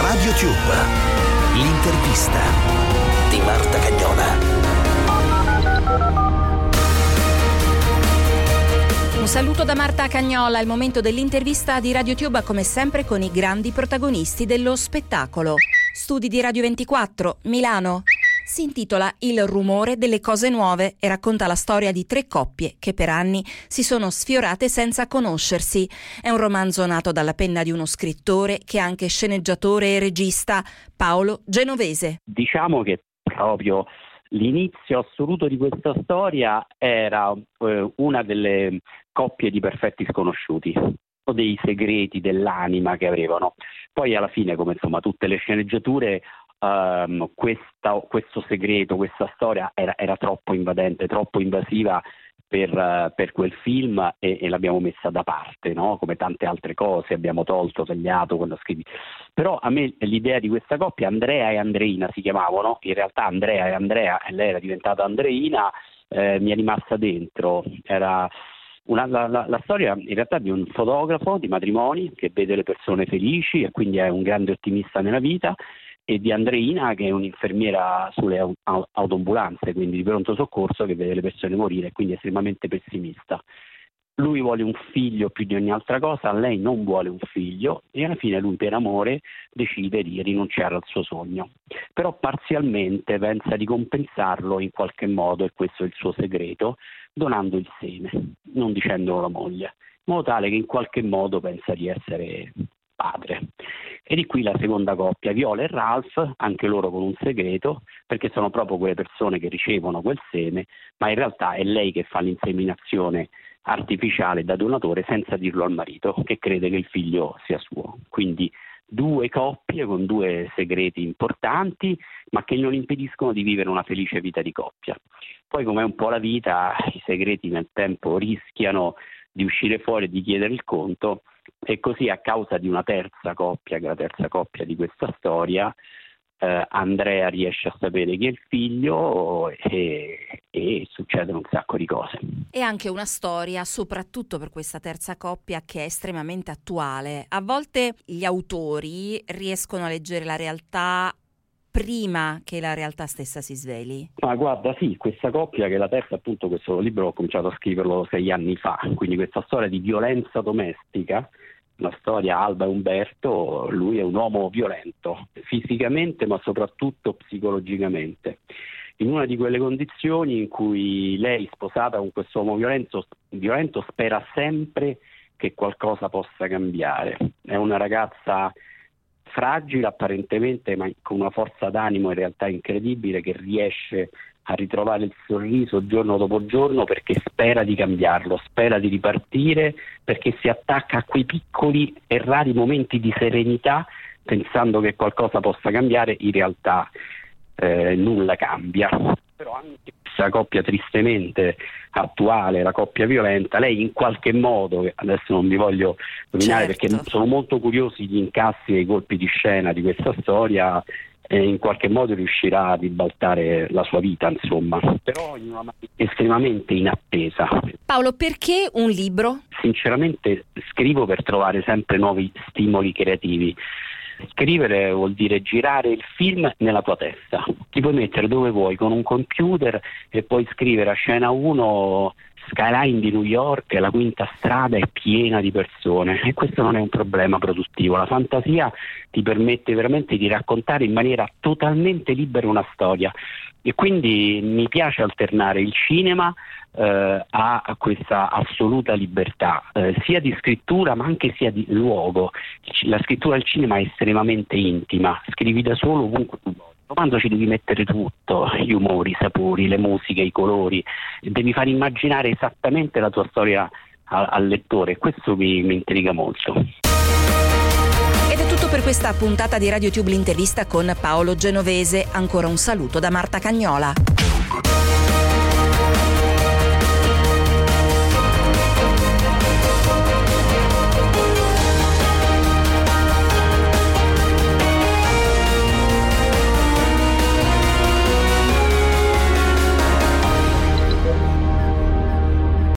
Radio Tube, l'intervista di Marta Cagnola. Un saluto da Marta Cagnola, il momento dell'intervista di RadioTube come sempre con i grandi protagonisti dello spettacolo. Studi di Radio 24, Milano. Si intitola Il rumore delle cose nuove e racconta la storia di tre coppie che per anni si sono sfiorate senza conoscersi. È un romanzo nato dalla penna di uno scrittore che è anche sceneggiatore e regista, Paolo Genovese. Diciamo che proprio L'inizio assoluto di questa storia era eh, una delle coppie di perfetti sconosciuti dei segreti dell'anima che avevano. Poi alla fine, come insomma tutte le sceneggiature, um, questa, questo segreto, questa storia era, era troppo invadente, troppo invasiva per, per, quel film e, e, l'abbiamo messa da parte, no? come tante altre cose, abbiamo tolto, tagliato quando scrivi. Però a me l'idea di questa coppia, Andrea e Andreina si chiamavano, in realtà Andrea e Andrea, e lei era diventata Andreina, eh, mi è rimasta dentro. Era una, la, la, la, storia in realtà di un fotografo di matrimoni che vede le persone felici e quindi è un grande ottimista nella vita e di Andreina che è un'infermiera sulle autoambulanze, quindi di pronto soccorso che vede le persone morire, quindi estremamente pessimista. Lui vuole un figlio più di ogni altra cosa, lei non vuole un figlio e alla fine lui per amore decide di rinunciare al suo sogno. Però parzialmente pensa di compensarlo in qualche modo, e questo è il suo segreto, donando il seme, non dicendolo alla moglie, in modo tale che in qualche modo pensa di essere padre. E di qui la seconda coppia, Viola e Ralph, anche loro con un segreto, perché sono proprio quelle persone che ricevono quel seme, ma in realtà è lei che fa l'inseminazione artificiale da donatore senza dirlo al marito, che crede che il figlio sia suo. Quindi due coppie con due segreti importanti, ma che non impediscono di vivere una felice vita di coppia. Poi, come un po' la vita, i segreti nel tempo rischiano di uscire fuori e di chiedere il conto e così a causa di una terza coppia, che è la terza coppia di questa storia, eh, Andrea riesce a sapere chi è il figlio e, e, succedono un sacco di cose. E anche una storia, soprattutto per questa terza coppia, che è estremamente attuale. A volte gli autori riescono a leggere la realtà prima che la realtà stessa si sveli? Ma guarda, sì, questa coppia che la terza, appunto, questo libro ho cominciato a scriverlo sei anni fa, quindi questa storia di violenza domestica, una storia Alba e Umberto, lui è un uomo violento, fisicamente ma soprattutto psicologicamente. In una di quelle condizioni in cui lei, sposata con questo uomo violento, violento spera sempre che qualcosa possa cambiare. È una ragazza fragile apparentemente, ma con una forza d'animo in realtà incredibile che riesce a ritrovare il sorriso giorno dopo giorno perché spera di cambiarlo, spera di ripartire, perché si attacca a quei piccoli e rari momenti di serenità pensando che qualcosa possa cambiare, in realtà eh, nulla cambia. Però anche questa coppia tristemente attuale, la coppia violenta, lei in qualche modo, adesso non vi voglio nominare certo. perché sono molto curiosi gli incassi e i colpi di scena di questa storia, e in qualche modo riuscirà a ribaltare la sua vita, insomma, però in una maniera estremamente inattesa. Paolo, perché un libro? Sinceramente scrivo per trovare sempre nuovi stimoli creativi. Scrivere vuol dire girare il film nella tua testa. Ti puoi mettere dove vuoi con un computer e puoi scrivere a scena 1 skyline di New York, la quinta strada è piena di persone e questo non è un problema produttivo. La fantasia ti permette veramente di raccontare in maniera totalmente libera una storia e quindi mi piace alternare il cinema eh, a questa assoluta libertà, eh, sia di scrittura ma anche sia di luogo. La scrittura al cinema è estremamente intima, scrivi da solo ovunque tu vuoi. Quando ci devi mettere tutto, gli umori, i sapori, le musiche, i colori, devi far immaginare esattamente la tua storia al, al lettore questo mi, mi intriga molto. Ed è tutto per questa puntata di RadioTube l'intervista con Paolo Genovese. Ancora un saluto da Marta Cagnola.